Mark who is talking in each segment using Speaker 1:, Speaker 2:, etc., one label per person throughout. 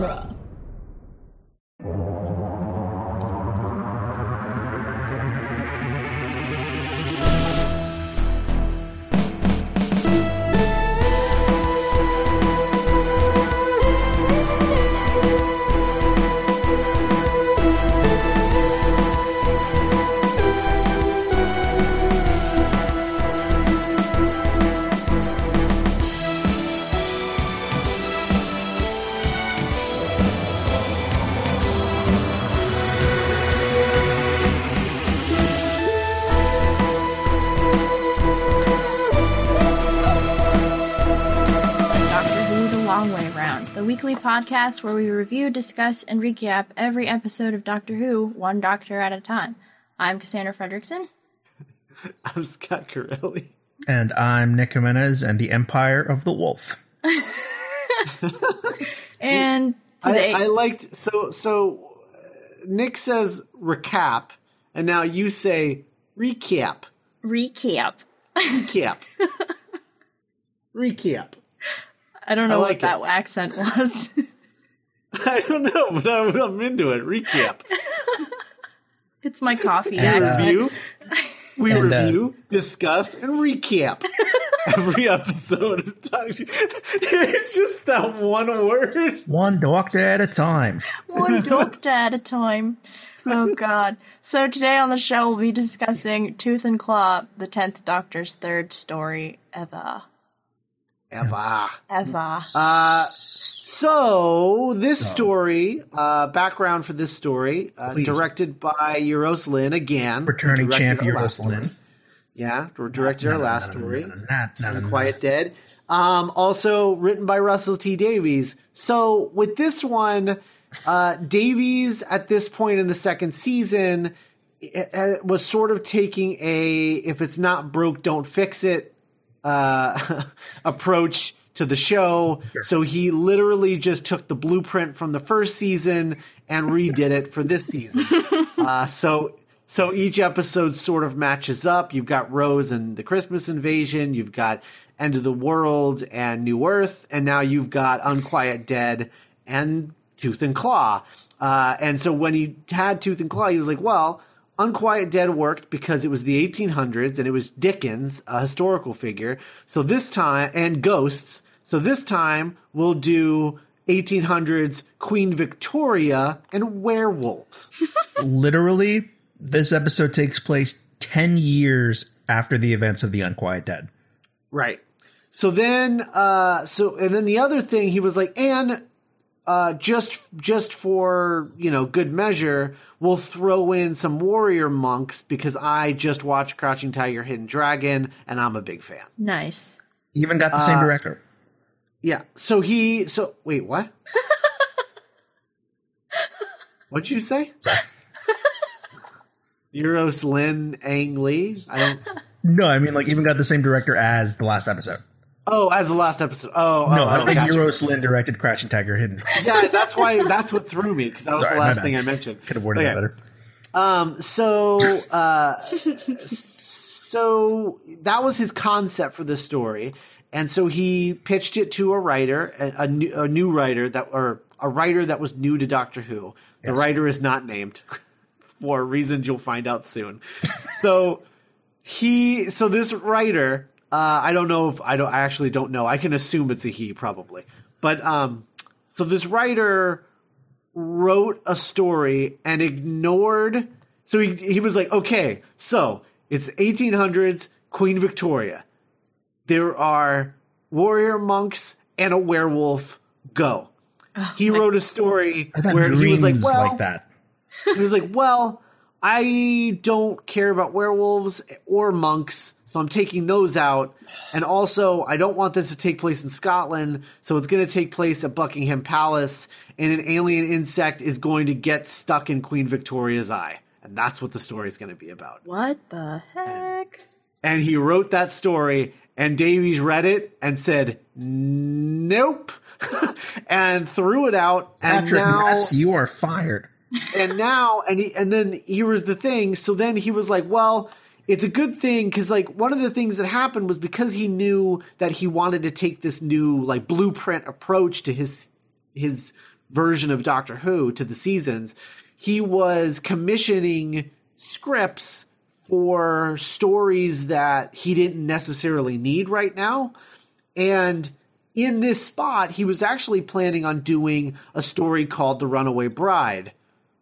Speaker 1: genre.
Speaker 2: Podcast where we review, discuss, and recap every episode of Doctor Who, one doctor at a time. I'm Cassandra Fredrickson.
Speaker 3: I'm Scott Corelli.
Speaker 4: And I'm Nick Jimenez and the Empire of the Wolf.
Speaker 2: And today,
Speaker 3: I, I liked so so. uh, Nick says recap, and now you say recap,
Speaker 2: recap.
Speaker 3: recap, recap.
Speaker 2: I don't know
Speaker 3: I
Speaker 2: what
Speaker 3: like
Speaker 2: that accent was.
Speaker 3: I don't know, but I'm, I'm into it. Recap.
Speaker 2: it's my coffee
Speaker 3: We
Speaker 4: And, uh,
Speaker 2: accent.
Speaker 3: review. We
Speaker 4: and, uh,
Speaker 3: review, discuss, and recap every episode of Doctor. It's just that one word.
Speaker 4: One doctor at a time.
Speaker 2: One doctor at a time. Oh god. So today on the show we'll be discussing Tooth and Claw, the tenth Doctor's third story ever.
Speaker 3: Eva.
Speaker 2: Ever.
Speaker 3: Uh, so this story, uh, background for this story, uh,
Speaker 4: Please.
Speaker 3: directed by Euros Lynn again,
Speaker 4: Returning
Speaker 3: who directed
Speaker 4: champ
Speaker 3: our
Speaker 4: Euros
Speaker 3: last story.
Speaker 4: Lynn.
Speaker 3: Yeah, who directed our last story,
Speaker 4: The
Speaker 3: Quiet Dead. Um, also written by Russell T Davies. So with this one, uh, Davies at this point in the second season uh, was sort of taking a if it's not broke, don't fix it uh, approach to the show. So he literally just took the blueprint from the first season and redid it for this season. uh, so so each episode sort of matches up. You've got Rose and the Christmas Invasion. You've got End of the World and New Earth, and now you've got Unquiet Dead and Tooth and Claw. Uh, and so when he had Tooth and Claw, he was like, well. Unquiet Dead worked because it was the 1800s and it was Dickens, a historical figure. So this time, and ghosts. So this time we'll do 1800s Queen Victoria and werewolves.
Speaker 4: Literally, this episode takes place 10 years after the events of the Unquiet Dead.
Speaker 3: Right. So then, uh, so and then the other thing he was like, and uh, just just for you know good measure, we'll throw in some warrior monks because I just watched Crouching Tiger, Hidden Dragon, and I'm a big fan.
Speaker 2: nice.
Speaker 4: You Even got the same director.
Speaker 3: Yeah. So he. So wait, what? What'd you say? Euros Lynn Ang Lee. I don't.
Speaker 4: No, I mean, like, even got the same director as the last episode.
Speaker 3: Oh, as the last episode. Oh,
Speaker 4: No,
Speaker 3: oh,
Speaker 4: I don't
Speaker 3: oh,
Speaker 4: think. Euros Lynn directed Crouching Tiger Hidden.
Speaker 3: Yeah, that's why. That's what threw me because that was
Speaker 4: Sorry,
Speaker 3: the last thing I mentioned.
Speaker 4: Could have worded
Speaker 3: Okay.
Speaker 4: that better.
Speaker 3: Um, so, uh, so that was his concept for the story, and so he pitched it to a writer, a, a, new, a new writer that, or a writer that was new to Doctor Who. The writer is not named for reasons you'll find out soon. so he, so this writer, uh, I don't know if I don't, I actually don't know. I can assume it's a he probably, but um, so this writer wrote a story and ignored. So he he was like, okay, so it's 1800s Queen Victoria. There are warrior monks and a werewolf. Go. he wrote a story where he was like, well,
Speaker 4: like that.
Speaker 3: he was like, well, I don't care about werewolves or monks, so I'm taking those out. And also, I don't want this to take place in Scotland, so it's going to take place at Buckingham Palace, and an alien insect is going to get stuck in Queen Victoria's eye. And that's what the story is going to be about.
Speaker 2: What the heck?
Speaker 3: And he wrote that story, and Davies read it and said, nope, and threw it out. And now,
Speaker 4: Ness, you are fired.
Speaker 3: and now and he, and then here was the thing so then he was like well it's a good thing because like one of the things that happened was because he knew that he wanted to take this new like blueprint approach to his his version of Doctor Who to the seasons, he was commissioning scripts for stories that he didn't necessarily need right now. And in this spot, he was actually planning on doing a story called The Runaway Bride,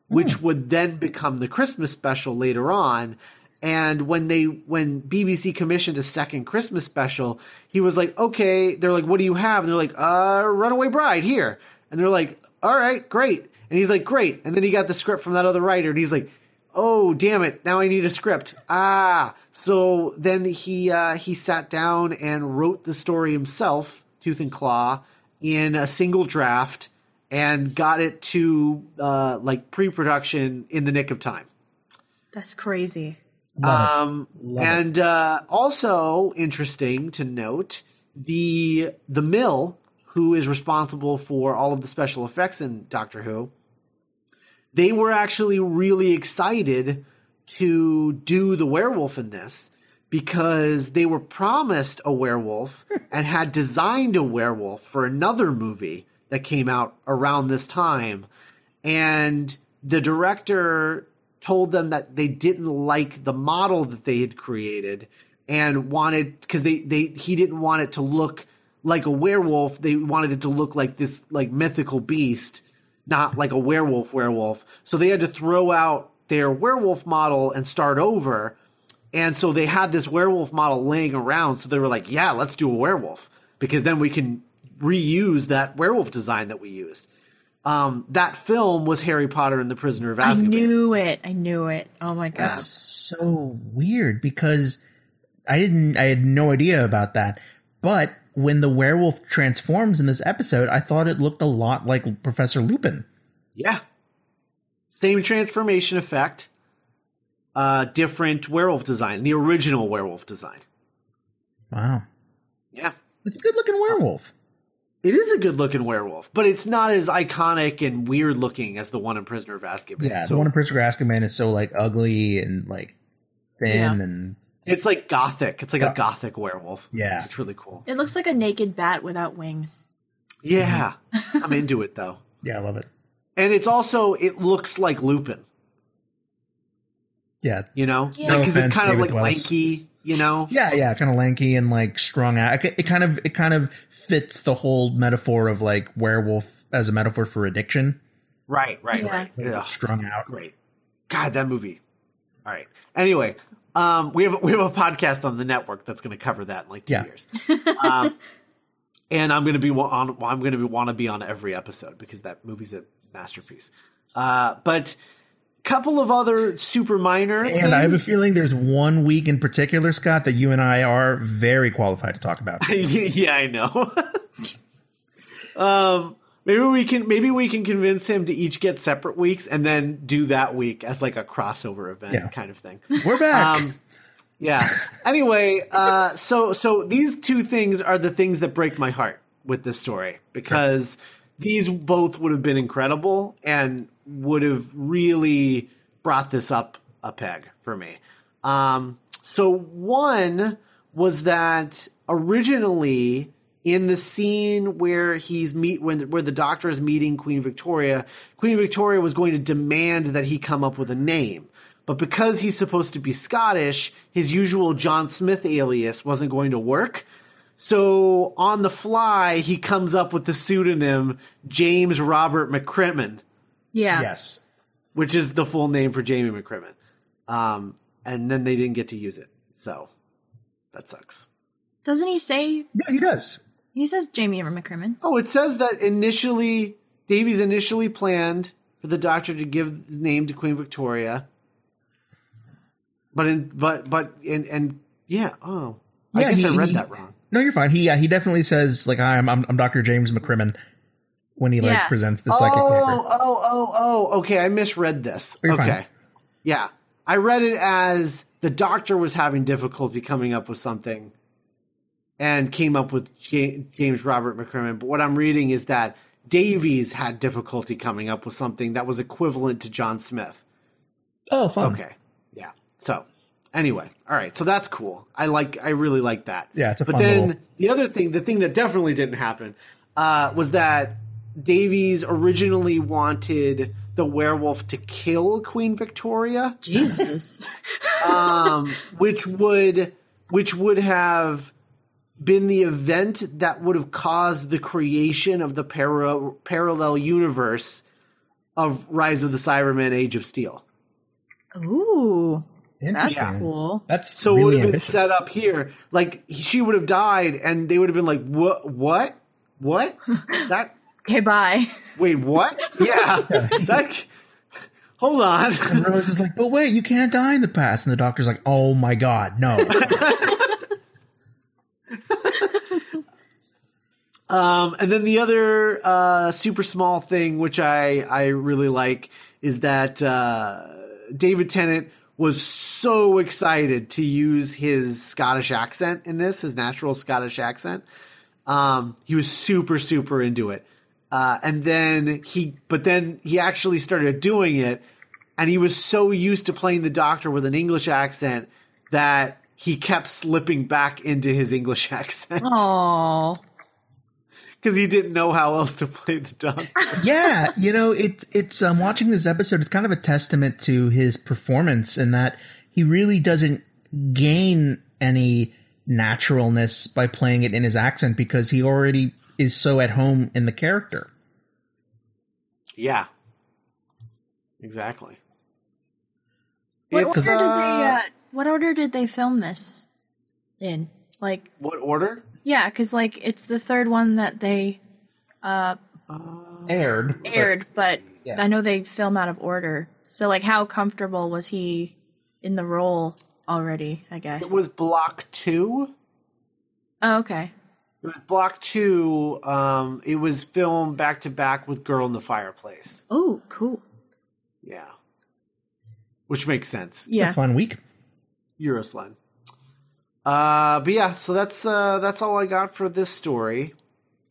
Speaker 3: which hmm. would then become the Christmas special later on. And when they when BBC commissioned a second Christmas special, he was like, "Okay." They're like, "What do you have?" And they're like, "Uh, Runaway Bride here." And they're like, "All right, great." And he's like, "Great." And then he got the script from that other writer, and he's like, "Oh, damn it! Now I need a script." Ah, so then he uh, he sat down and wrote the story himself, tooth and claw, in a single draft, and got it to uh, like pre-production in the nick of time.
Speaker 2: That's crazy.
Speaker 3: Um,
Speaker 4: Love it.
Speaker 3: and uh, also interesting to note the the mill who is responsible for all of the special effects in Doctor Who. They were actually really excited to do the werewolf in this because they were promised a werewolf and had designed a werewolf for another movie that came out around this time and the director told them that they didn't like the model that they had created and wanted because they they he didn't want it to look like a werewolf. They wanted it to look like this like mythical beast not like a werewolf werewolf. So they had to throw out their werewolf model and start over. And so they had this werewolf model laying around. So they were like yeah let's do a werewolf because then we can reuse that werewolf design that we used um, that film was Harry Potter and the Prisoner of Azkaban.
Speaker 2: I knew it. I knew it. Oh my god.
Speaker 4: That's so weird because I didn't I had no idea about that. But when the werewolf transforms in this episode, I thought it looked a lot like Professor Lupin.
Speaker 3: yeah, same transformation effect, uh, different werewolf design, the original werewolf design.
Speaker 4: Wow.
Speaker 3: Yeah,
Speaker 4: It's a good looking werewolf.
Speaker 3: It is a good looking werewolf, but it's not as iconic and weird looking as the one in Prisoner of Azkaban.
Speaker 4: Yeah,
Speaker 3: so
Speaker 4: the one in Prisoner of Azkaban is so like ugly and like thin
Speaker 2: Yeah.
Speaker 4: and
Speaker 3: it's like gothic. It's like a gothic werewolf.
Speaker 4: Yeah.
Speaker 3: it's really cool.
Speaker 2: It looks like a naked bat without wings.
Speaker 3: Yeah, mm-hmm. I'm into it though,
Speaker 4: yeah, I love it.
Speaker 3: and it's also it looks like Lupin.
Speaker 4: Yeah.
Speaker 3: You know,
Speaker 2: Yeah. No
Speaker 3: because it's
Speaker 4: offense,
Speaker 3: kind of like
Speaker 4: Wells.
Speaker 3: lanky. You know,
Speaker 4: Yeah, yeah, kind of lanky and like strung out. It, it kind of it kind of fits the whole metaphor of like werewolf as a metaphor for addiction.
Speaker 3: right, right,
Speaker 2: Yeah.
Speaker 3: right.
Speaker 4: Like,
Speaker 3: Yeah.
Speaker 4: strung out.
Speaker 3: Great. God, that movie. All right. Anyway, um, we have we have a podcast on the network that's going to cover that in like two
Speaker 4: Yeah.
Speaker 3: years. Um, and I'm going to be wa- on. I'm going to want to be on every episode because that movie's a masterpiece. Uh, but couple of other super minor.
Speaker 4: And I have a feeling there's one week in particular, Scott, that you and I are very qualified to talk about.
Speaker 3: yeah, I know. um, maybe we can maybe we can convince him to each get separate weeks and then do that week as like a crossover event
Speaker 4: Yeah.
Speaker 3: kind of thing.
Speaker 4: We're back.
Speaker 3: Um, yeah. Anyway, uh, so so these two things are the things that break my heart with this story because these both would have been incredible and would have really brought this up a peg for me. Um, so one was that originally in the scene where he's meet when where the doctor is meeting Queen Victoria, Queen Victoria was going to demand that he come up with a name. But because he's supposed to be Scottish, his usual John Smith alias wasn't going to work. So on the fly, he comes up with the pseudonym James Robert McCrimmon,
Speaker 2: Yeah.
Speaker 4: yes.
Speaker 3: which is the full name for Jamie McCrimmon. Um, and then they didn't get to use it. So that sucks.
Speaker 2: Doesn't he say
Speaker 4: Yeah, he does.
Speaker 2: he says Jamie Ever McCrimmon?
Speaker 3: Oh, it says that initially, Davies initially planned for the doctor to give his name to Queen Victoria. But in, but, but, and, and, yeah, oh. I guess
Speaker 4: he-
Speaker 3: I read
Speaker 4: he-
Speaker 3: that wrong.
Speaker 4: No, you're fine. He yeah, he definitely says like I'm I'm, I'm Dr. James McCrimmon when he like
Speaker 2: Yeah.
Speaker 4: presents the psychic
Speaker 3: oh,
Speaker 4: paper.
Speaker 3: oh, oh, oh, okay. I misread this.
Speaker 4: You're
Speaker 3: okay.
Speaker 4: fine.
Speaker 3: Yeah. I read it as the doctor was having difficulty coming up with something and came up with James Robert McCrimmon. But what I'm reading is that Davies had difficulty coming up with something that was equivalent to John Smith.
Speaker 4: Oh, fun.
Speaker 3: Okay. Yeah. So anyway, all right. So that's cool. I like. I really like that.
Speaker 4: Yeah, it's a
Speaker 3: But
Speaker 4: fun
Speaker 3: then
Speaker 4: little-
Speaker 3: the other thing, the thing that definitely didn't happen, uh, was that Davies originally wanted the werewolf to kill Queen Victoria,
Speaker 2: Jesus.
Speaker 3: um, which would which would have been the event that would have caused the creation of the para- parallel universe of Rise of the Cybermen: Age of Steel.
Speaker 2: Ooh, that's
Speaker 4: Interesting.
Speaker 2: cool.
Speaker 4: That's
Speaker 3: So it would
Speaker 4: really
Speaker 3: have been set up here. Like she would have died, and they would have been like, "What? What? What? that?
Speaker 2: Okay, bye.
Speaker 3: Wait, what? Yeah, that. Hold on.
Speaker 4: And Rose is like, but wait, you can't die in the past. And the doctor's like, oh my god, no.
Speaker 3: Um, and then the other uh, super small thing, which I I really like, is that uh, David Tennant was so excited to use his Scottish accent in this, his natural Scottish accent. Um, he was super super into it, uh, and then he, but then he actually started doing it, and he was so used to playing the Doctor with an English accent that he kept slipping back into his English accent
Speaker 2: Oh,
Speaker 3: because he didn't know how else to play the Doctor.
Speaker 4: yeah, you know, it's it's um watching this episode, it's kind of a testament to his performance in that he really doesn't gain any naturalness by playing it in his accent because he already is so at home in the character.
Speaker 3: Yeah. Exactly.
Speaker 2: what
Speaker 3: It's,
Speaker 2: order did
Speaker 3: uh,
Speaker 2: they? Uh, what order did they film this in? Like,
Speaker 3: what order?
Speaker 2: yeah, because like it's the third one that they
Speaker 4: Aired.
Speaker 2: aired, but
Speaker 4: Yeah.
Speaker 2: I know they film out of order. So, like, how comfortable was he in the role already? I guess.
Speaker 3: It was block two.
Speaker 2: oh, okay.
Speaker 3: It was block two. Um, it was filmed back to back with Girl in the Fireplace.
Speaker 2: Oh, cool.
Speaker 3: Yeah. Which makes sense.
Speaker 2: Yeah.
Speaker 4: A fun week.
Speaker 3: Euros Lynn. Uh, but yeah, so that's uh, that's all I got for this story.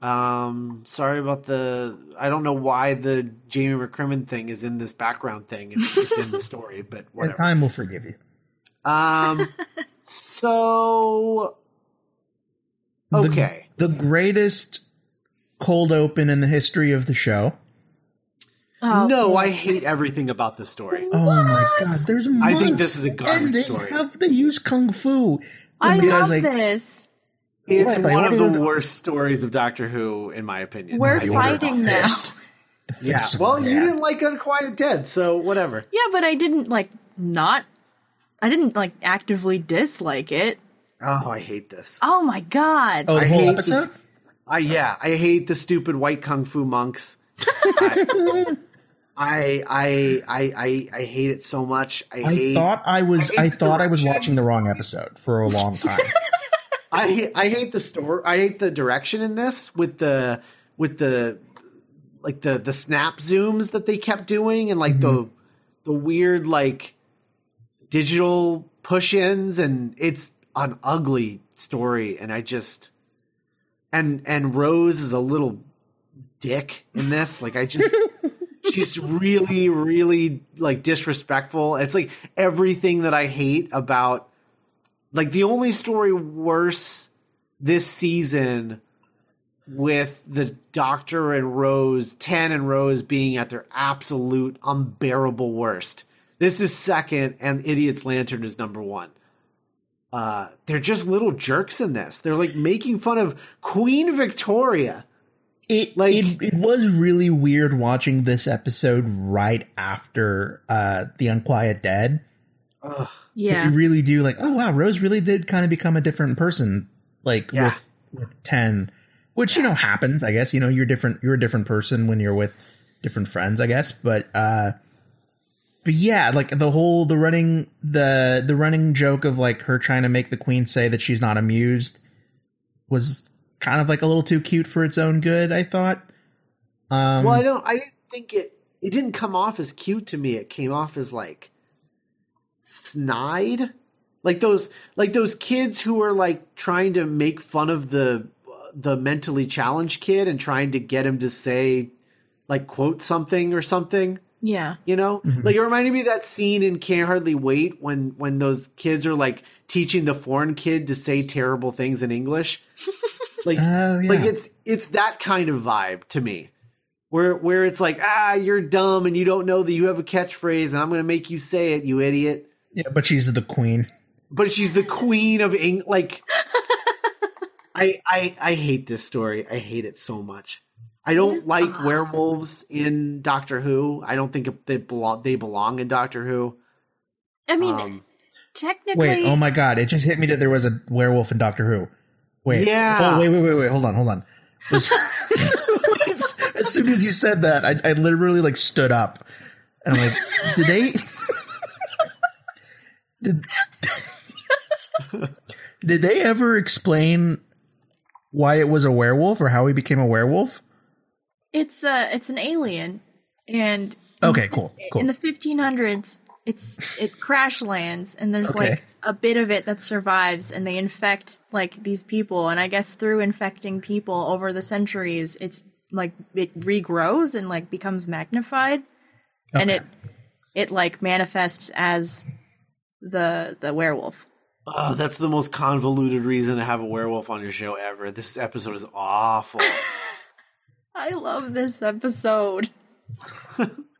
Speaker 3: Um, sorry about the. I don't know why the Jamie McCrimmon thing is in this background thing. It's, it's in the story, but
Speaker 4: And
Speaker 3: whatever.
Speaker 4: time will forgive you.
Speaker 3: Um, so
Speaker 4: The-
Speaker 3: okay,
Speaker 4: The, greatest cold open in the history of the show.
Speaker 2: Oh,
Speaker 3: no, I hate everything about this story.
Speaker 4: Oh my god, there's
Speaker 3: I think this is a garbage
Speaker 4: and they
Speaker 3: story.
Speaker 4: Have they use kung fu?
Speaker 2: I love
Speaker 4: like,
Speaker 2: this.
Speaker 3: It's
Speaker 4: Wait, but
Speaker 3: one of
Speaker 4: do
Speaker 3: the worst stories of Doctor Who, in my opinion.
Speaker 2: We're
Speaker 4: I
Speaker 2: fighting
Speaker 4: the
Speaker 2: now.
Speaker 3: yeah. Well, you didn't like Unquiet Dead, so whatever.
Speaker 2: Yeah, but I didn't like not. I didn't like actively dislike it.
Speaker 3: Oh, oh, I hate this.
Speaker 2: Oh my god.
Speaker 4: Oh, the
Speaker 3: I
Speaker 4: whole
Speaker 3: hate
Speaker 4: episode.
Speaker 3: this- I yeah, I hate the stupid white kung fu monks. I, I I I I hate it so much. I,
Speaker 4: I
Speaker 3: hate
Speaker 4: thought I was.
Speaker 3: I
Speaker 4: I, thought I was watching the wrong episode for a long time.
Speaker 3: I I hate the story. I hate the direction in this with the with the like the the snap zooms that they kept doing and like the mm-hmm. the weird like digital push ins and it's an ugly story and I just and and Rose is a little dick in this. Like I just she's really really like disrespectful. It's like everything that I hate about like the only story worse this season with the Doctor and Rose, Tan and Rose being at their absolute unbearable worst. This is second, and Idiot's Lantern is number one. Uh, they're just little jerks in this. They're like making fun of Queen Victoria.
Speaker 4: It
Speaker 3: Like-
Speaker 4: it, it was really weird watching this episode right after uh the Unquiet Dead.
Speaker 3: Ugh.
Speaker 2: yeah.
Speaker 4: You really do like, oh wow, Rose really did kind of become a different person, like
Speaker 3: Yeah.
Speaker 4: with with ten, which you know happens. I guess you know you're different. You're a different person when you're with different friends. I guess, but uh, but yeah, like the whole the running the the running joke of like her trying to make the queen say that she's not amused was kind of like a little too cute for its own good. I thought. Um,
Speaker 3: Well, I don't. I didn't think it. It didn't come off as cute to me. It came off as like snide, like those like those kids who are like trying to make fun of the the mentally challenged kid and trying to get him to say like quote something or something.
Speaker 2: Yeah.
Speaker 3: You know, like it reminded me of that scene in Can't Hardly Wait when when those kids are like teaching the foreign kid to say terrible things in English. Like,
Speaker 4: Oh, yeah.
Speaker 3: like it's it's that kind of vibe to me. where where it's like ah you're dumb and you don't know that you have a catchphrase and I'm going to make you say it, you idiot.
Speaker 4: Yeah, but she's the queen.
Speaker 3: But she's the queen of Eng. Like, I I I hate this story. I hate it so much. I don't like werewolves in Doctor Who. I don't think they belong. They belong in Doctor Who.
Speaker 2: I mean,
Speaker 3: Um,
Speaker 2: technically,
Speaker 4: Wait, oh my god, it just hit me that there was a werewolf in Doctor Who. Wait.
Speaker 3: Yeah.
Speaker 4: Oh, wait, wait, wait, wait. Hold on, hold on. Was- as soon as you said that, I, I literally like stood up. And I'm like, did they did, did they ever explain why it was a werewolf or how he became a werewolf?
Speaker 2: It's uh it's an alien, and
Speaker 4: Okay, cool. Cool.
Speaker 2: in the 1500s, it's it crash lands, and there's
Speaker 4: Okay.
Speaker 2: like a bit of it that survives, and they infect like these people, and I guess through infecting people over the centuries, it's like it regrows and like becomes magnified, and it it like manifests as the the werewolf.
Speaker 3: oh, that's the most convoluted reason to have a werewolf on your show ever. This episode is awful.
Speaker 2: I love this episode.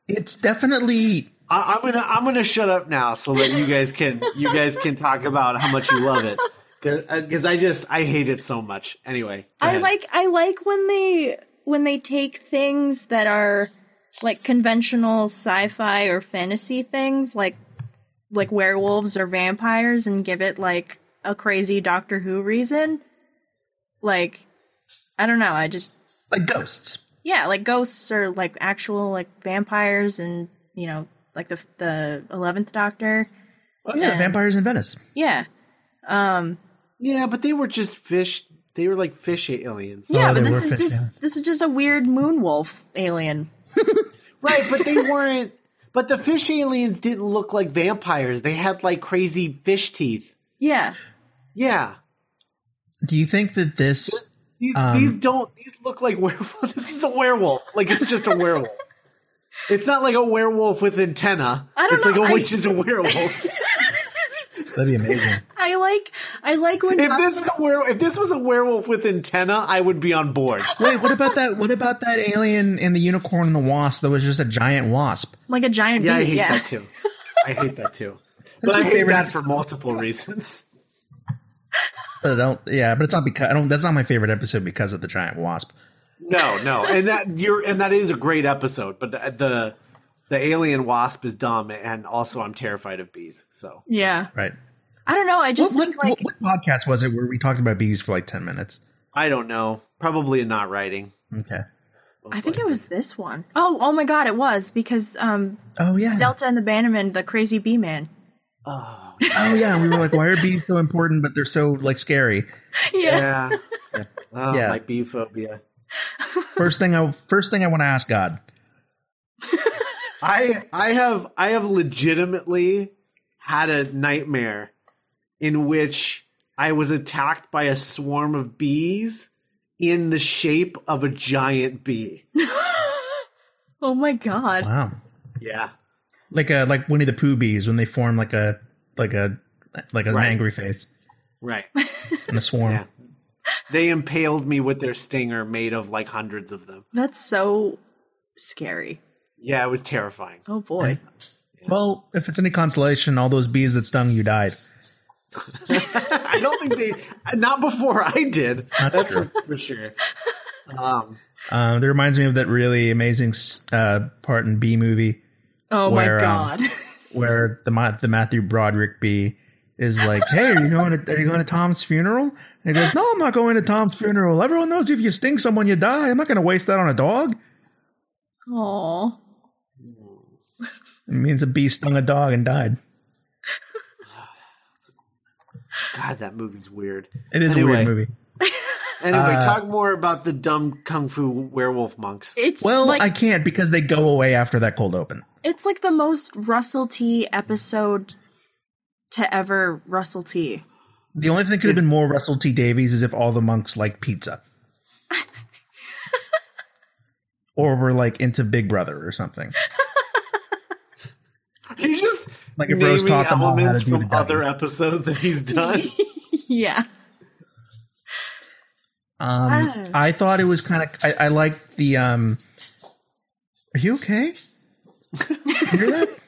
Speaker 4: it's definitely
Speaker 3: I, I'm gonna I'm gonna shut up now so that you guys can you guys can talk about how much you love it because uh, I just I hate it so much. Anyway,
Speaker 2: I
Speaker 3: ahead.
Speaker 2: like I like when they when they take things that are like conventional sci-fi or fantasy things like like werewolves or vampires and give it like a crazy Doctor Who reason. Like I don't know, I just
Speaker 4: like ghosts.
Speaker 2: yeah, like ghosts or like actual like vampires and you know, like the the 11th Doctor.
Speaker 4: Oh yeah,
Speaker 2: Yeah.
Speaker 4: vampires in Venice.
Speaker 2: Yeah. Um
Speaker 3: yeah, but they were just fish. They were like fish aliens,
Speaker 2: yeah,
Speaker 4: Oh,
Speaker 2: but this is
Speaker 4: fit-
Speaker 2: just
Speaker 4: yeah.
Speaker 2: this is just a weird moon wolf alien.
Speaker 3: right? But they weren't. But the fish aliens didn't look like vampires. They had like crazy fish teeth.
Speaker 2: Yeah.
Speaker 3: Yeah.
Speaker 4: Do you think that this
Speaker 3: These
Speaker 4: Um,
Speaker 3: these don't these look like werewolf. This is a werewolf. Like it's just a werewolf. It's not like a werewolf with antenna.
Speaker 2: I don't
Speaker 3: it's
Speaker 2: know,
Speaker 3: like a
Speaker 2: I-
Speaker 3: witch is a werewolf.
Speaker 4: that'd be amazing?
Speaker 2: I like I like when
Speaker 3: if this is a were if this was a werewolf with antenna, I would be on board.
Speaker 4: Wait, what about that? What about that alien in the unicorn and the wasp that was just a giant wasp?
Speaker 2: like a giant
Speaker 3: Yeah, I hate
Speaker 2: yeah.
Speaker 3: that too. I hate that too. But I hate
Speaker 4: favorite-
Speaker 3: that for multiple reasons.
Speaker 4: But I don't. Yeah, but it's not because I don't. That's not my favorite episode because of the giant wasp.
Speaker 3: No, no, and that you're and that is a great episode. But the the, the alien wasp is dumb, and also I'm terrified of bees. So
Speaker 2: Yeah.
Speaker 4: Right.
Speaker 2: I don't know. I just
Speaker 4: What,
Speaker 2: think
Speaker 4: what,
Speaker 2: like
Speaker 4: what podcast was it where we talked about bees for like ten minutes?
Speaker 3: I don't know. Probably not writing.
Speaker 4: Okay.
Speaker 2: I think it was this one. Oh, oh my god, it was because um
Speaker 4: Oh yeah.
Speaker 2: Delta and the Bannermen, the crazy bee man.
Speaker 3: Oh,
Speaker 4: Oh yeah. We were like, why are bees so important, but they're so like scary?
Speaker 2: Yeah.
Speaker 3: yeah. Oh,
Speaker 4: Yeah.
Speaker 3: my bee phobia.
Speaker 4: First thing I first thing I want to ask God.
Speaker 3: I I have I have legitimately had a nightmare in which I was attacked by a swarm of bees in the shape of a giant bee.
Speaker 2: Oh my god.
Speaker 4: Wow.
Speaker 3: Yeah.
Speaker 4: Like a like Winnie the Pooh bees when they form like a like a like an
Speaker 3: Right.
Speaker 4: angry face
Speaker 3: Right.
Speaker 4: in a swarm.
Speaker 3: Yeah. They impaled me with their stinger made of like hundreds of them.
Speaker 2: That's so scary.
Speaker 3: Yeah, it was terrifying.
Speaker 2: Oh boy.
Speaker 4: Well, if it's any consolation, all those bees that stung you died.
Speaker 3: I don't think they not before I did. That's,
Speaker 4: true.
Speaker 3: for, for sure. Um
Speaker 4: Um, that reminds me of that really amazing uh, part in B movie
Speaker 2: Oh
Speaker 4: Where,
Speaker 2: my
Speaker 4: um,
Speaker 2: god.
Speaker 4: where the the Matthew Broderick bee is like, "Hey, are you going to are you going to Tom's funeral?" And he goes, "No, I'm not going to Tom's funeral. Everyone knows if you sting someone, you die. I'm not going to waste that on a dog."
Speaker 2: Aw.
Speaker 4: It means a bee stung a dog and died.
Speaker 3: God, that movie's weird.
Speaker 4: It is a weird movie.
Speaker 3: Anyway,
Speaker 4: Uh,
Speaker 3: talk more about the dumb kung fu werewolf monks.
Speaker 2: It's
Speaker 4: Well,
Speaker 2: like
Speaker 4: I can't because they go away after that cold open.
Speaker 2: It's like the most Russell T episode to ever Russell T.
Speaker 4: The only thing that could have been more Russell T Davies is if all the monks like pizza. or were like into Big Brother or something.
Speaker 3: He's just
Speaker 4: Like if Rose taught them all how to
Speaker 3: elements
Speaker 4: do
Speaker 3: from
Speaker 4: W.
Speaker 3: other episodes that he's done.
Speaker 2: yeah.
Speaker 4: Um, I thought it was kind of. I, I liked the um, Are you okay? You hear that?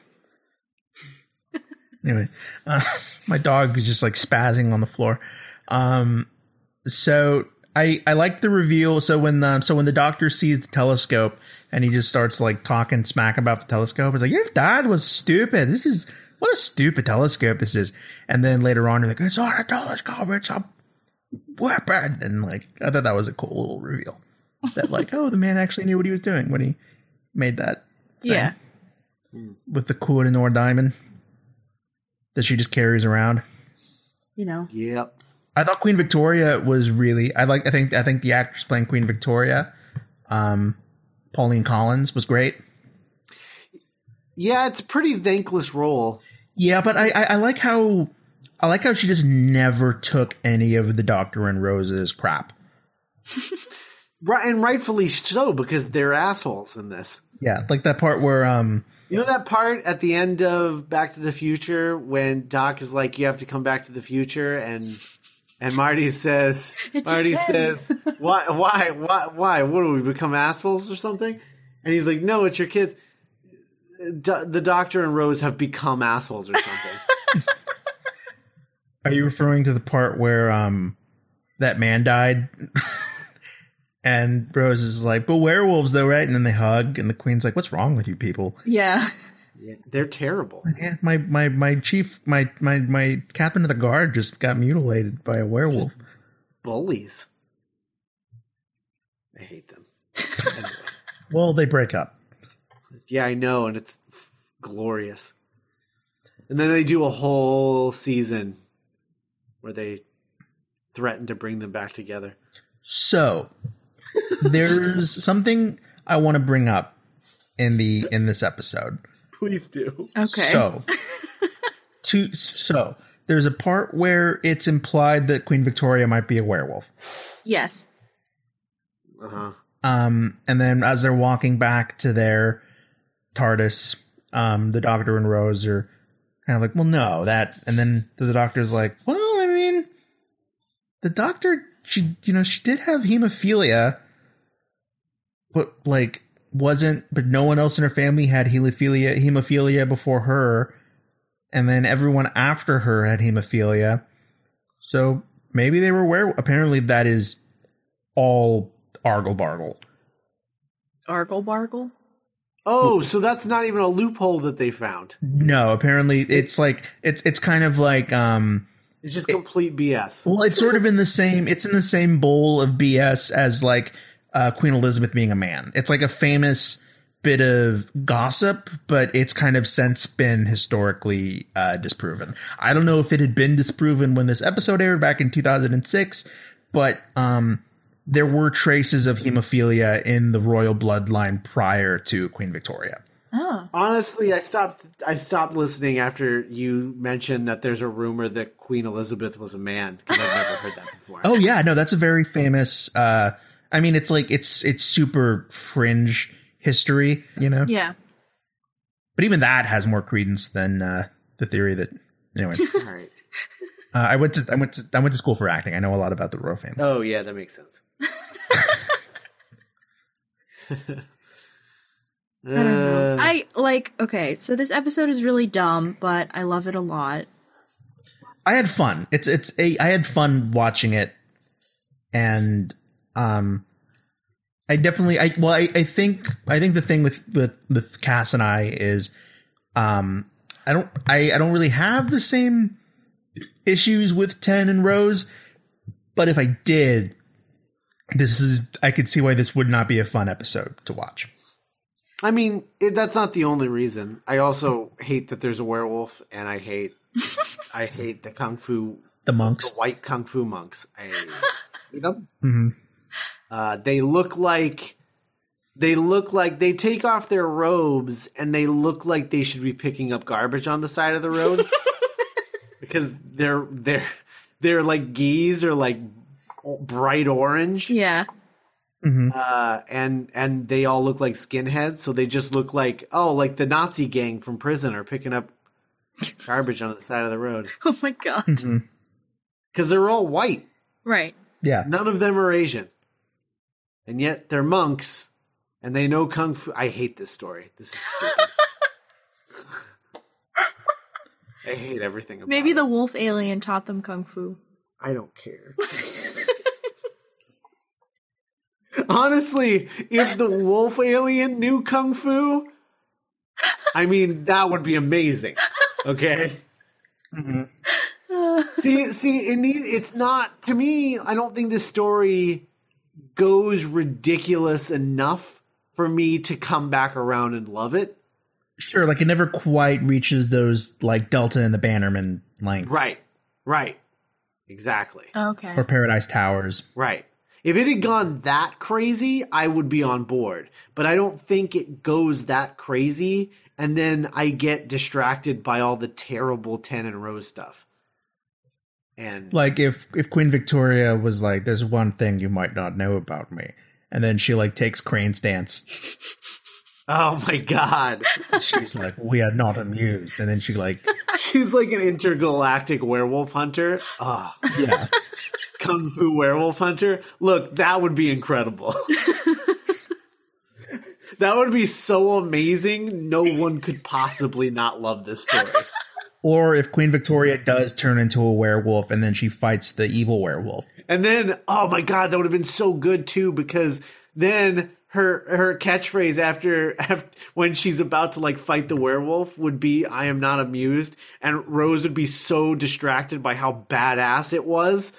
Speaker 4: anyway, uh, my dog is just like spazzing on the floor. Um, so I I like the reveal. So when the so when the doctor sees the telescope and he just starts like talking smack about the telescope, it's like your dad was stupid. This is what a stupid telescope this is. And then later on, he's like, it's not a telescope, it's a weapon. And like I thought that was a cool little reveal. That like, oh, the man actually knew what he was doing when he made that
Speaker 2: Yeah.
Speaker 4: With the Kohinoor diamond that she just carries around.
Speaker 2: You know.
Speaker 3: Yep.
Speaker 4: I thought Queen Victoria was really. I like. I think. I think the actress playing Queen Victoria, um, Pauline Collins, was great.
Speaker 3: Yeah, it's a pretty thankless role.
Speaker 4: Yeah, but I, I, I like how. I like how she just never took any of the Doctor and Rose's crap.
Speaker 3: Right, and rightfully so because they're assholes in this.
Speaker 4: Yeah, like that part where um
Speaker 3: You know that part at the end of Back to the Future when Doc is like, "You have to come back to the future," and and Marty says,
Speaker 2: It's
Speaker 3: Marty
Speaker 2: kids.
Speaker 3: says, "Why, why, why, why? What do we become assholes or something?" And he's like, "No, it's your kids." Do- the Doctor and Rose have become assholes or something.
Speaker 4: Are you referring to the part where um that man died? and Rose is like, but werewolves though, right? And then they hug, and the queen's like, What's wrong with you people?
Speaker 2: Yeah.
Speaker 3: yeah, they're terrible.
Speaker 4: Yeah, my my my chief my my my captain of the guard just got mutilated by a werewolf.
Speaker 3: Bullies. I hate them. Anyway.
Speaker 4: Well, they break up.
Speaker 3: Yeah, I know, and it's glorious. And then they do a whole season where they threaten to bring them back together.
Speaker 4: So there's something I want to bring up in the in this episode.
Speaker 3: Please do.
Speaker 2: Okay.
Speaker 4: So, to so there's a part where it's implied that Queen Victoria might be a werewolf.
Speaker 2: yes.
Speaker 3: Uh huh.
Speaker 4: Um, and then as they're walking back to their TARDIS, um, the Doctor and Rose are kind of like, "Well, no, that." And then the Doctor's like, "Well, I mean, the Doctor, she, you know, she did have hemophilia, but like wasn't, but no one else in her family had hemophilia, hemophilia before her, and then everyone after her had hemophilia, so maybe they were were. Apparently, that is all argle bargle."
Speaker 2: Argle bargle.
Speaker 3: Oh, so that's not even a loophole that they found.
Speaker 4: No, apparently it's like it's it's kind of like um
Speaker 3: It's just complete BS.
Speaker 4: well it's sort of in the same it's in the same bowl of BS as like uh Queen Elizabeth being a man. It's like a famous bit of gossip, but it's kind of since been historically uh disproven. I don't know if it had been disproven when this episode aired back in 2006, but um there were traces of hemophilia in the royal bloodline prior to Queen Victoria.
Speaker 2: Oh.
Speaker 3: Honestly, I stopped. I stopped listening after you mentioned that there's a rumor that Queen Elizabeth was a man because I've never heard that before.
Speaker 4: Oh yeah, no, that's a very famous. uh I mean, it's like it's it's super fringe history, you know.
Speaker 2: Yeah.
Speaker 4: But even that has more credence than uh the theory that. Anyway,
Speaker 3: all right.
Speaker 4: uh, I went to I went to I went to school for acting. I know a lot about the royal family.
Speaker 3: Oh yeah, that makes sense.
Speaker 2: I don't know.
Speaker 3: Uh,
Speaker 2: I like okay, so this episode is really dumb, but I love it a lot.
Speaker 4: I had fun. It's it's a I had fun watching it, and um, I definitely I well I, I think I think the thing with with with Cass and I is, um, I don't I I don't really have the same issues with Ten and Rose, but if I did, this is I could see why this would not be a fun episode to watch.
Speaker 3: I mean, it, that's not the only reason. I also hate that there's a werewolf, and I hate, I hate the kung fu,
Speaker 4: The monks, the
Speaker 3: white kung fu monks. I hate them.
Speaker 4: Mhm.
Speaker 3: Uh, they look like, they look like they take off their robes, and they look like they should be picking up garbage on the side of the road because they're they're they're like geese or like bright orange.
Speaker 2: Yeah.
Speaker 4: Mhm.
Speaker 3: uh, and and they all look like skinheads, so they just look like oh, like the Nazi gang from prison are picking up garbage on the side of the road
Speaker 2: Oh my god.
Speaker 4: Mhm.
Speaker 3: because they're all white.
Speaker 2: Right.
Speaker 4: Yeah.
Speaker 3: None of them are Asian, and yet they're monks, and they know kung fu. I hate this story. This is stupid. I hate everything about
Speaker 2: Maybe
Speaker 3: it.
Speaker 2: the wolf alien taught them kung fu.
Speaker 3: I don't care. Honestly, if the wolf alien knew kung fu, I mean that would be amazing. Okay. Mm-hmm. see, see, it need, it's not to me. I don't think this story goes ridiculous enough for me to come back around and love it.
Speaker 4: Sure, like it never quite reaches those like Delta and the Bannermen lengths,
Speaker 3: Right, right, exactly.
Speaker 2: Okay.
Speaker 4: Or Paradise Towers.
Speaker 3: Right. If it had gone that crazy, I would be on board. But I don't think it goes that crazy. And then I get distracted by all the terrible Ten and Rose stuff. And
Speaker 4: Like if if Queen Victoria was like, "There's one thing you might not know about me," and then she like takes Crane's dance.
Speaker 3: oh my god,
Speaker 4: She's like, "We are not amused," and then she like,
Speaker 3: she's like an intergalactic werewolf hunter. Oh,
Speaker 4: yeah,
Speaker 3: kung fu werewolf hunter. Look, that would be incredible. that would be so amazing. No one could possibly not love this story.
Speaker 4: Or if Queen Victoria does turn into a werewolf and then she fights the evil werewolf.
Speaker 3: And then, oh my god, that would have been so good too because then her her catchphrase after, after when she's about to like fight the werewolf would be "I am not amused," and Rose would be so distracted by how badass it was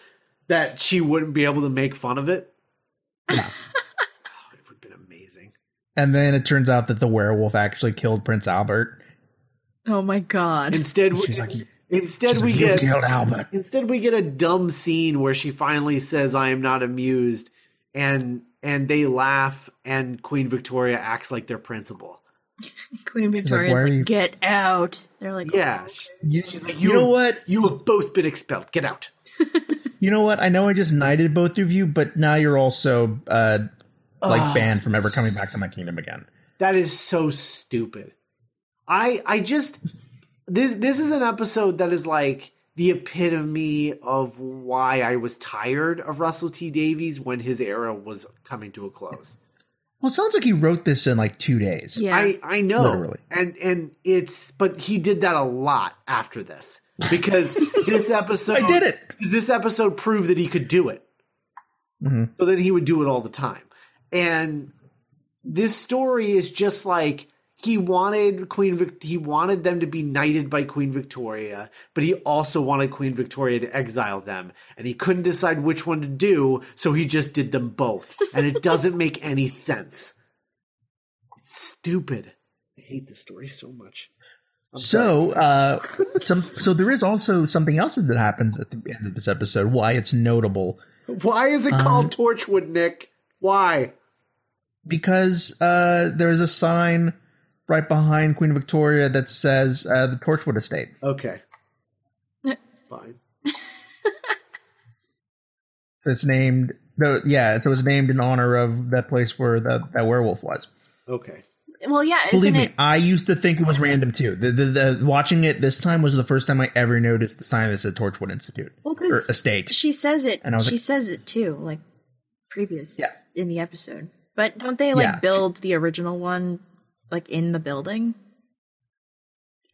Speaker 3: that she wouldn't be able to make fun of it. Oh, it would have been amazing.
Speaker 4: And then it turns out that the werewolf actually killed Prince Albert.
Speaker 2: oh my god.
Speaker 3: Instead, we,
Speaker 4: She's like,
Speaker 3: instead
Speaker 4: She's
Speaker 3: we
Speaker 4: like, "You
Speaker 3: get
Speaker 4: killed Albert.
Speaker 3: Instead, we get a dumb scene where she finally says, "I am not amused," and and they laugh, and Queen Victoria acts like their principal.
Speaker 2: Queen Victoria's
Speaker 4: "Why are
Speaker 2: like, get out. They're like,
Speaker 3: Yeah, oh,
Speaker 4: You,
Speaker 3: like,
Speaker 4: you know what?
Speaker 3: You have both been expelled. Get out.
Speaker 4: You know what? I know I just knighted both of you, but now you're also uh like banned from ever coming back to my kingdom again.
Speaker 3: That is so stupid. I I just this this is an episode that is like the epitome of why I was tired of Russell T Davies when his era was coming to a close.
Speaker 4: Well, it sounds like he wrote this in like two days.
Speaker 2: yeah.
Speaker 3: I I know,
Speaker 4: Literally.
Speaker 3: and and it's but he did that a lot after this because this episode
Speaker 4: I did it.
Speaker 3: because This episode proved that he could do it,
Speaker 4: Mhm.
Speaker 3: so then he would do it all the time. And this story is just like he wanted Queen Vic- he wanted them to be knighted by Queen Victoria, but he also wanted Queen Victoria to exile them, and he couldn't decide which one to do, so he just did them both, and it doesn't make any sense. It's stupid. I hate this story so much. I'm
Speaker 4: So, uh, some so there is also something else that happens at the end of this episode. Why it's notable
Speaker 3: why is it called Torchwood, Nick? Why?
Speaker 4: because uh, there's a sign right behind Queen Victoria that says uh, the Torchwood Estate.
Speaker 3: Okay, fine.
Speaker 4: So it's named. No, yeah, so it was named in honor of that place where the, that werewolf was.
Speaker 3: Okay.
Speaker 2: Well, yeah,
Speaker 4: Believe
Speaker 2: isn't
Speaker 4: me,
Speaker 2: it?
Speaker 4: I used to think it was random too. The, the, the watching it this time was the first time I ever noticed the sign that said Torchwood Institute
Speaker 2: Well,
Speaker 4: or
Speaker 2: 'cause
Speaker 4: Estate.
Speaker 2: she says it.
Speaker 4: And
Speaker 2: She
Speaker 4: like-
Speaker 2: says it too, like previous
Speaker 4: Yeah.
Speaker 2: in the episode. But don't they like
Speaker 4: Yeah.
Speaker 2: build the original one like in the building?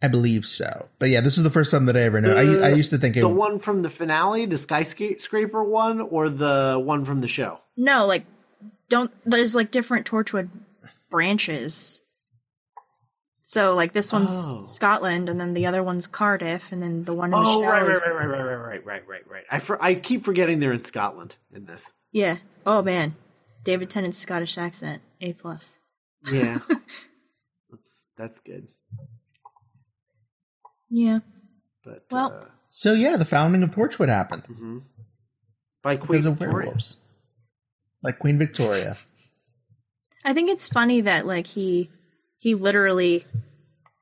Speaker 4: I believe so, but yeah, this is the first time that I ever know. I, I used to think it.
Speaker 3: the one from the finale, the skyscraper one, or the one from the show.
Speaker 2: No, like don't there's like different Torchwood branches. So like this one's
Speaker 3: Oh.
Speaker 2: Scotland, and then the other one's Cardiff, and then the one in
Speaker 3: Oh,
Speaker 2: show
Speaker 3: right, right, right, right, right, right, right, right, right, right. I for, I keep forgetting they're in Scotland in this.
Speaker 2: yeah. Oh man, David Tennant's Scottish accent, a plus.
Speaker 3: Yeah, that's that's good.
Speaker 2: Yeah.
Speaker 3: But
Speaker 2: Well-
Speaker 3: uh,
Speaker 4: so yeah, the founding of Torchwood happened
Speaker 3: mhm. by Queen
Speaker 4: because of werewolves, like Queen Victoria.
Speaker 2: I think it's funny that like he he literally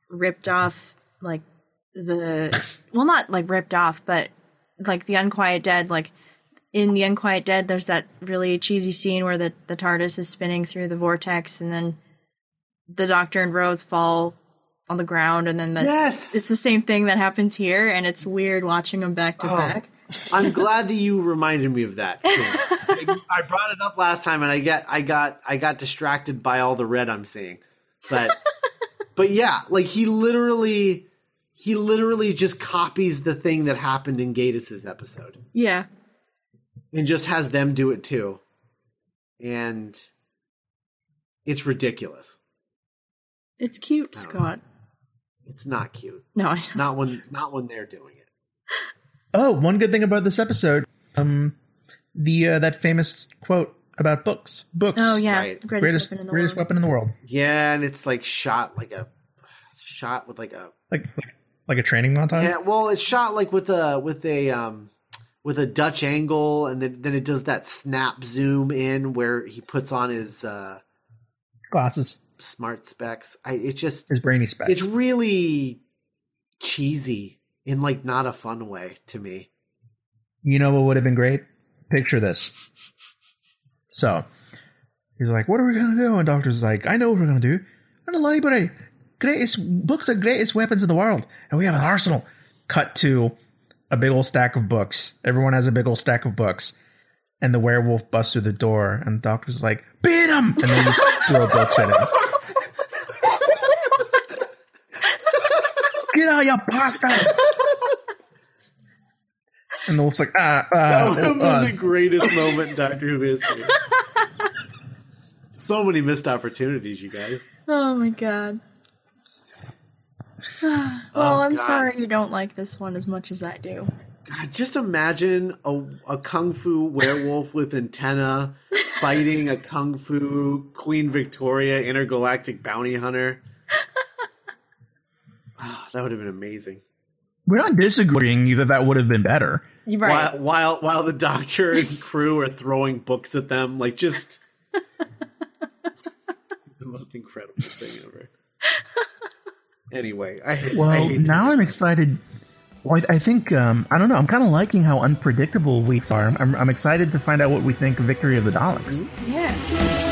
Speaker 2: ripped off like the well not like ripped off but like the unquiet dead like in the unquiet dead there's that really cheesy scene where the the TARDIS is spinning through the vortex and then the doctor and Rose fall on the ground and then this
Speaker 3: Yes!
Speaker 2: it's the same thing that happens here and it's weird watching them back to
Speaker 3: Oh.
Speaker 2: back.
Speaker 3: I'm glad that you reminded me of that. I brought it up last time, and I get I got I got distracted by all the red I'm seeing, but but yeah, like he literally he literally just copies the thing that happened in Gatiss's episode
Speaker 2: Yeah.
Speaker 3: and just has them do it too, and it's ridiculous.
Speaker 2: It's cute,
Speaker 3: don't know.
Speaker 2: Scott.
Speaker 3: It's not cute.
Speaker 2: No, I know.
Speaker 3: Not when not when they're doing it.
Speaker 4: Oh, one good thing about this episode, um, the uh, that famous quote about books, books.
Speaker 2: Oh yeah,
Speaker 3: Right.
Speaker 2: greatest,
Speaker 4: greatest
Speaker 2: weapon in the
Speaker 4: greatest
Speaker 2: world.
Speaker 4: weapon in the world,
Speaker 3: Yeah, and it's like shot like a shot with like a
Speaker 4: like like a training montage.
Speaker 3: yeah. Well, it's shot like with a with a um with a Dutch angle, and then then it does that snap zoom in where he puts on his uh
Speaker 4: Glasses,
Speaker 3: smart specs. I it just
Speaker 4: his brainy specs.
Speaker 3: it's really cheesy in like not a fun way to me.
Speaker 4: You know what would have been great? Picture this. So he's like, "What are we gonna do?" And Doctor's like, "I know what we're gonna do. I'm gonna library. Greatest books are greatest weapons in the world, and we have an arsenal." Cut to a big old stack of books. Everyone has a big old stack of books, and the werewolf busts through the door, and the Doctor's like, "Beat him!" And then just throw books at him. Get out, you bastard! And the wolf's like, ah, ah,
Speaker 3: That would have
Speaker 4: uh,
Speaker 3: been the greatest moment in Doctor Who history. so many missed opportunities, you guys.
Speaker 2: Oh my god. well,
Speaker 3: Oh,
Speaker 2: I'm
Speaker 3: God.
Speaker 2: sorry you don't like this one as much as I do.
Speaker 3: God, just imagine a, a kung fu werewolf with antenna fighting a kung fu Queen Victoria intergalactic bounty hunter. Ah, that would have been amazing.
Speaker 4: We're not disagreeing that that would have been better.
Speaker 2: You're right.
Speaker 3: While, while while the doctor and crew are throwing books at them, like just the most incredible thing ever. Anyway, I, hate- I
Speaker 4: Well,
Speaker 3: hate
Speaker 4: now I'm excited. Well, I, I think um, I don't know. I'm kind of liking how unpredictable weeks are. I'm, I'm excited to find out what we think of Victory of the Daleks.
Speaker 2: yeah.